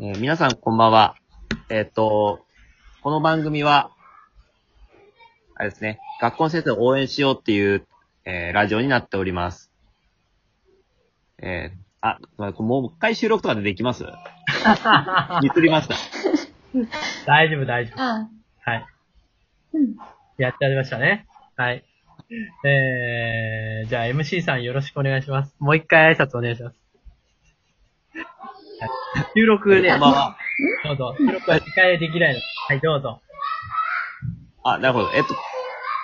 えー皆さんこんばんは。えっ、と、この番組は、あれですね、学校の先生を応援しようっていう、えーラジオになっております。えーあ、もう一回収録とかでできます？ミスりました。大丈夫、大丈夫。あはい。うん。やってやりましたね。はい。えー、じゃあ MC さんよろしくお願いします。もう一回挨拶お願いします。はい、収録ね、こんばんは。どうぞ。収録は2回できないの。はい、どうぞ。あ、なるほど。えっと、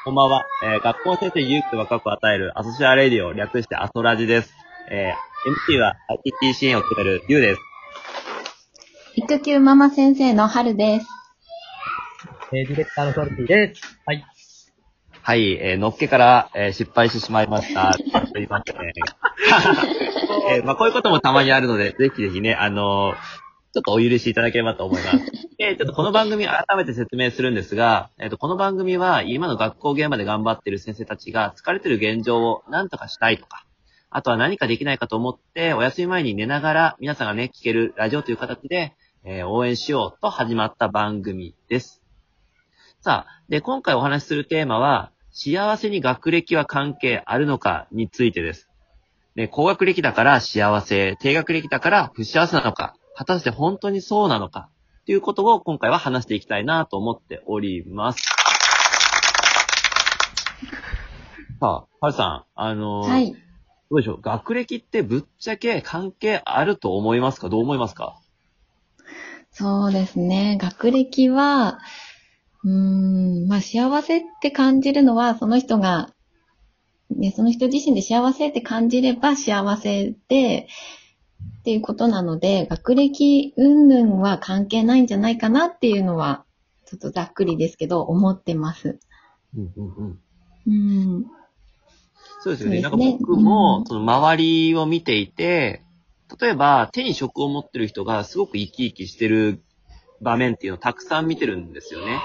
こんばんは。えー学校の先生勇気と若く与えるアソシアレディオ、略してアソラジです。えー MC は ITT 支援を決めるゆうです。育休ママ先生の春です。えー、ディレクターのソルティです。はい。はい、えー、のっけから、えー失敗してしまいました。すいません。えーまあ、こういうこともたまにあるので、ぜひぜひね、あのーちょっとお許しいただければと思います。えーちょっとこの番組改めて説明するんですが、えっ、と、この番組は今の学校現場で頑張っている先生たちが疲れてる現状を何とかしたいとか、あとは何かできないかと思って、お休み前に寝ながら皆さんがね、聞けるラジオという形で、えー応援しようと始まった番組です。さあ、で、今回お話しするテーマは、幸せに学歴は関係あるのかについてです。で、高学歴だから幸せ、低学歴だから不幸せなのか、果たして本当にそうなのか、ということを今回は話していきたいなと思っております。さあ、はるさん、あのーはい。どうでしょう？学歴ってぶっちゃけ関係あると思いますか？どう思いますか？そうですね。学歴は、うーん、まあ幸せって感じるのは、その人が、ね、その人自身で幸せって感じれば幸せで、っていうことなので、学歴云々は関係ないんじゃないかなっていうのは、ちょっとざっくりですけど、思ってます。うんうんうん。うん。そうですよね。なんか僕もう、んその周りを見ていて、例えば手に職を持ってる人がすごく生き生きしてる場面っていうのをたくさん見てるんですよね。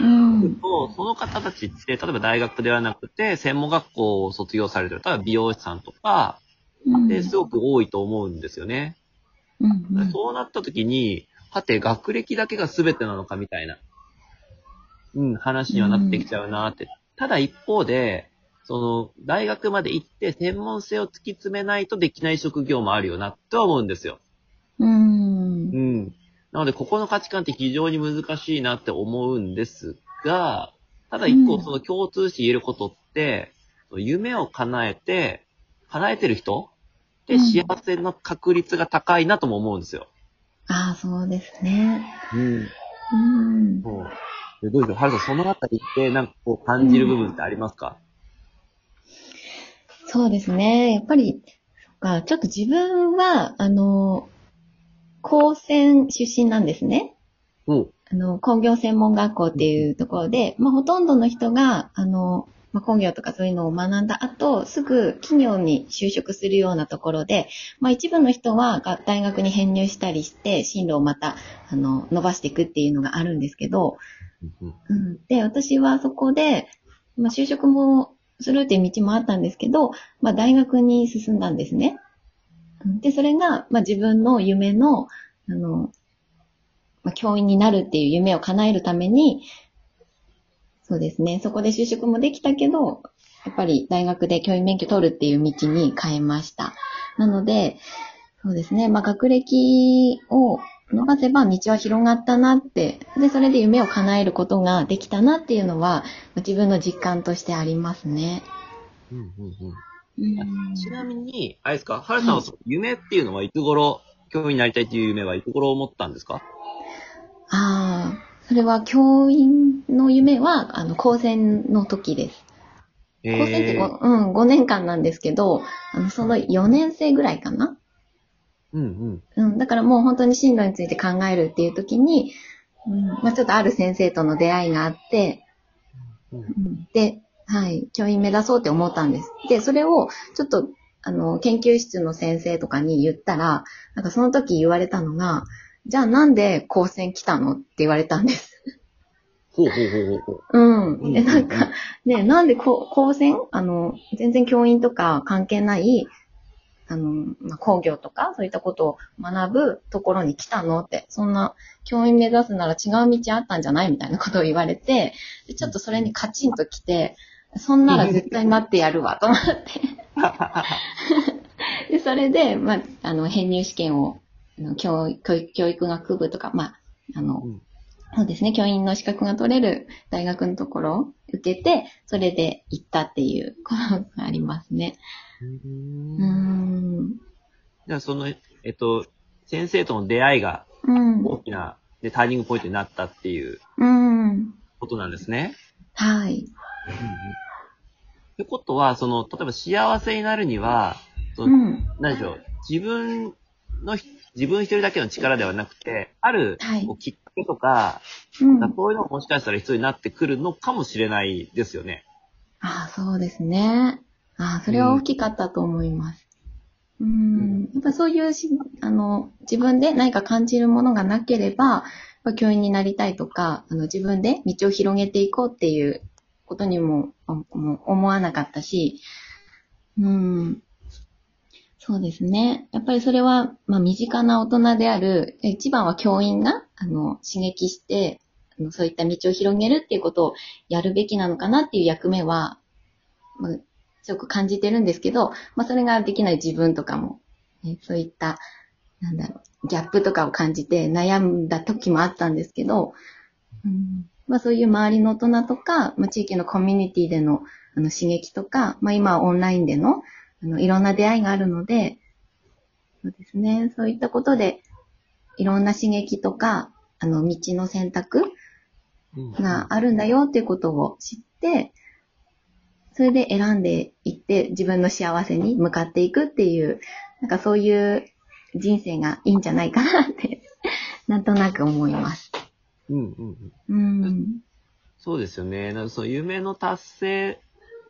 うん。とその方たちって、例えば大学ではなくて、専門学校を卒業されてる、例えば美容師さんとか、うん。ですごく多いと思うんですよね。うんうんそうなった時に、はて、学歴だけが全てなのかみたいな、うん、話にはなってきちゃうなって。ただ一方で、その、大学まで行って専門性を突き詰めないとできない職業もあるよな、とは思うんですよ。うんう。ん。なので、ここの価値観って非常に難しいなって思うんですが、ただ一方、うんその共通して言えることって、夢を叶えて、叶えてる人ってうん幸せの確率が高いなとも思うんですよ。ああ、そうですね。うん。うん。そう。でどうでしょうはるさん、そのあたりって、なんかこう感じる部分ってありますか、そうですね。やっぱり、そっか、ちょっと自分は、あの、高専出身なんですね。うん。あの、工業専門学校っていうところで、まあ、ほとんどの人が、あの、まあ、工業とかそういうのを学んだ後、すぐ企業に就職するようなところで、まあ、一部の人はが大学に編入したりして、進路をまた、あの、伸ばしていくっていうのがあるんですけど、うんうん、で、私はそこで、まあ、就職もするっていう道もあったんですけど、まあ、大学に進んだんですね。で、それが、まあ、自分の夢の、あの、まあ、教員になるっていう夢を叶えるために、そうですね、そこで就職もできたけど、やっぱり大学で教員免許取るっていう道に変えました。なので、そうですね、まあ、学歴を伸ばせば道は広がったなって、で、それで夢を叶えることができたなっていうのは、自分の実感としてありますね。うんうんうん。ちなみに、あれですか？はるさんはその夢っていうのはいつ頃、教員になりたいっていう夢はいつ頃思ったんですか？ああ、それは教員の夢は、あの、高専の時です。高専ってえ 5,、うん、5年間なんですけど、あの、その4年生ぐらいかな？うんうん。うん、だからもう本当に進路について考えるっていう時に、うん、まあちょっとある先生との出会いがあって、うん。うんで、はい、教員目指そうって思ったんです。で、それをちょっと、あの、研究室の先生とかに言ったら、なんかその時言われたのが、じゃあなんで高専来たのって言われたんです。ほうほうほうほうほう。うん。で、うんなんか、ね、なんでこ高専？あの、全然教員とか関係ない、あの、まあ、工業とか、そういったことを学ぶところに来たのって、そんな、教員目指すなら違う道あったんじゃない？みたいなことを言われて、でちょっとそれにカチンと来て、そんなら絶対待ってやるわ、と思って。で、それで、まあ、あの、編入試験を、あの教教育教育学部とか、まあ、あの、うんそうですね、教員の資格が取れる大学のところを受けて、それで行ったっていうことがありますね。うーん。じゃあその、えっと、先生との出会いがうん。大きな、で、ターニングポイントになったっていううん。ことなんですね。はい。ってことは、その、例えば幸せになるには、その、うん。何でしょう、自分のひ、自分一人だけの力ではなくて、ある、はいきっかけとか、うん。そういうのがもしかしたら必要になってくるのかもしれないですよね。ああ、そうですね。ああ、それは大きかったと思います。うん。やっぱそういうし、あの、自分で何か感じるものがなければ、教員になりたいとか、あの、自分で道を広げていこうっていうことにも、思わなかったし、うん。そうですね。やっぱりそれは、まあ、身近な大人である、一番は教員が、あの、刺激して、あのそういった道を広げるっていうことをやるべきなのかなっていう役目は、まあ、すごく感じてるんですけど、まあ、それができない自分とかも、ね、そういった、なんだろう、ギャップとかを感じて悩んだ時もあったんですけど、うんまあ、そういう周りの大人とか、まあ、地域のコミュニティでのあの刺激とか、まあ、今はオンラインでのあのいろんな出会いがあるので、そうですね、そういったことで、いろんな刺激とか、あの、道の選択うんがあるんだよっていうことを知って、それで選んでいって自分の幸せに向かっていくっていう、なんかそういう人生がいいんじゃないかなって、なんとなく思います。うんうんうん。うん。そうですよね。なんかその夢の達成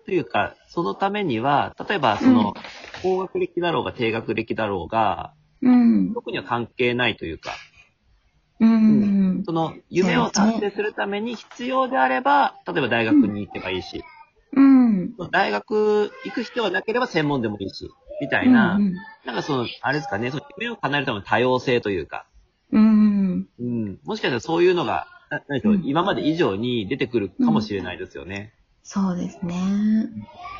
というか、そのためには、例えばその、高学歴だろうが低学歴だろうが、うん。特には関係ないというか、うん。その夢を達成するために必要であれば、例えば大学に行けばいいし、うん。大学行く必要はなければ専門でもいいし、みたいな、うん。なんかその、あれですかね、その夢を叶えるための多様性というか、うん。うん、もしかしたらそういうのが、ななんでしょう、うん今まで以上に出てくるかもしれないですよね。そうですね。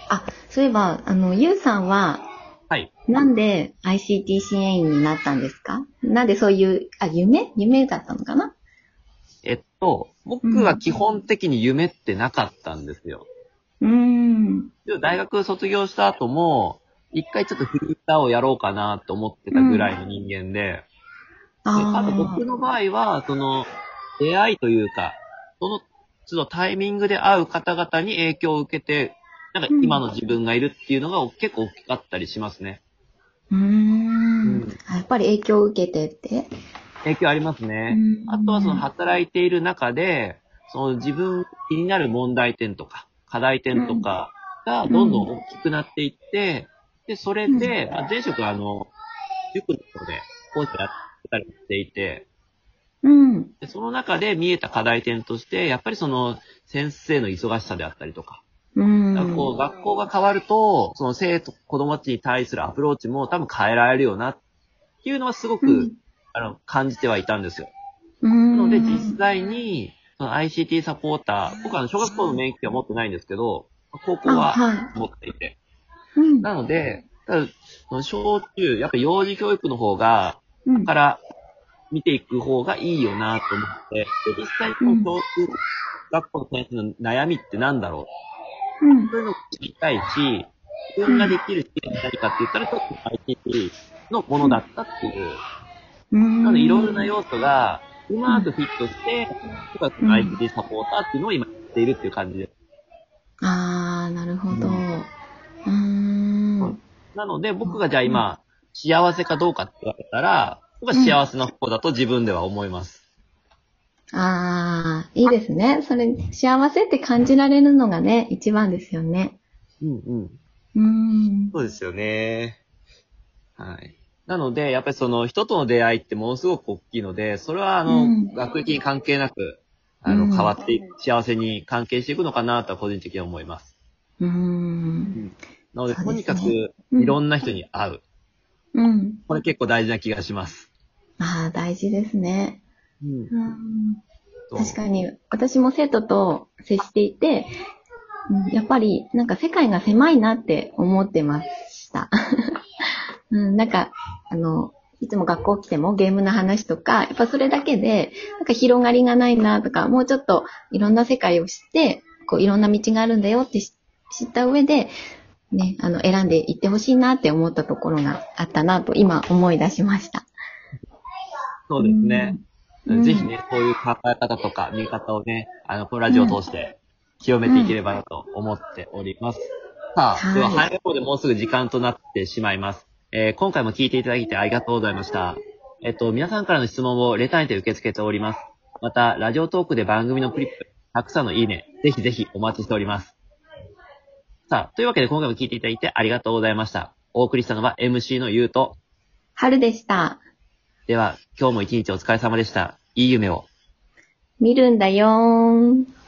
あ、そういえば、あの、ゆうさんは、はい。なんで ICT 支援員になったんですか？なんでそういう、あ、夢？夢だったのかな？えっと、僕は基本的に夢ってなかったんですよ。うーん。で大学卒業した後も、一回ちょっとフリーターをやろうかなと思ってたぐらいの人間で、でああと僕の場合は、その、出会いというか、その、そのタイミングで会う方々に影響を受けて、なんか今の自分がいるっていうのが結構大きかったりしますね。うーん。うん。あやっぱり影響を受けてって？影響ありますね。うん。あとはその働いている中で、その自分気になる問題点とか、課題点とかがどんどん大きくなっていって、で、それで、まあ、前職はあの、塾の方で講師をやってたりしていて、うん。でその中で見えた課題点として、やっぱりその先生の忙しさであったりとか、うん。こう学校が変わると、その生徒、子供たちに対するアプローチも多分変えられるよなっていうのはすごく、うんあの感じてはいたんですよ。うん。なので実際に、その ICT サポーター、僕は小学校の免疫は持ってないんですけど、高校あ、はは持っていて。い。うん。なので、ただ、小中、やっぱ幼児教育の方が、うんから見ていく方がいいよなと思って、で実際に小中学校の先生の悩みってなんだろううん。そういうのを知りたいし、自分ができる試験何かって言ったら、ちょっと ICT のものだったっていう。うん。なので、いろいろな要素が、うまくフィットして、僕はその ICT サポーターっていうのを今やっているっていう感じです。ああ、なるほど。うん。なので、僕がじゃあ今、幸せかどうかって言われたら、僕は幸せな方だと自分では思います。ああ、いいですね。それ、幸せって感じられるのがね、一番ですよね。うんうん。うーん。そうですよね。はい。なので、やっぱりその人との出会いってものすごく大きいので、それはあの、うん学歴に関係なく、あの、うん変わっていく、幸せに関係していくのかなとは個人的には思います。うーん。なので、そうですねとにかく、うんいろんな人に会う。うん。これ結構大事な気がします。ああ、大事ですね。うん。うん、確かに、私も生徒と接していて、うん、やっぱり、なんか世界が狭いなって思ってました。うん、なんか、あの、いつも学校来てもゲームの話とか、やっぱそれだけで、なんか広がりがないなとか、もうちょっといろんな世界を知って、こういろんな道があるんだよってし知った上で、ね、あの、選んでいってほしいなって思ったところがあったなと今思い出しました。そうですね。うんぜひね、こういう考え方とか見方をね、あの、このラジオを通して清めていければなと思っております。さあ、はいでは、早い方でもうすぐ時間となってしまいます。えー今回も聞いていただいてありがとうございました。えっと、皆さんからの質問をレターにて受け付けております。また、ラジオトークで番組のクリップ、たくさんのいいね、ぜひぜひお待ちしております。さあ、というわけで今回も聞いていただいてありがとうございました。お送りしたのは MC のゆうと、春でした。では、今日も一日お疲れ様でした。いい夢を。見るんだよーん。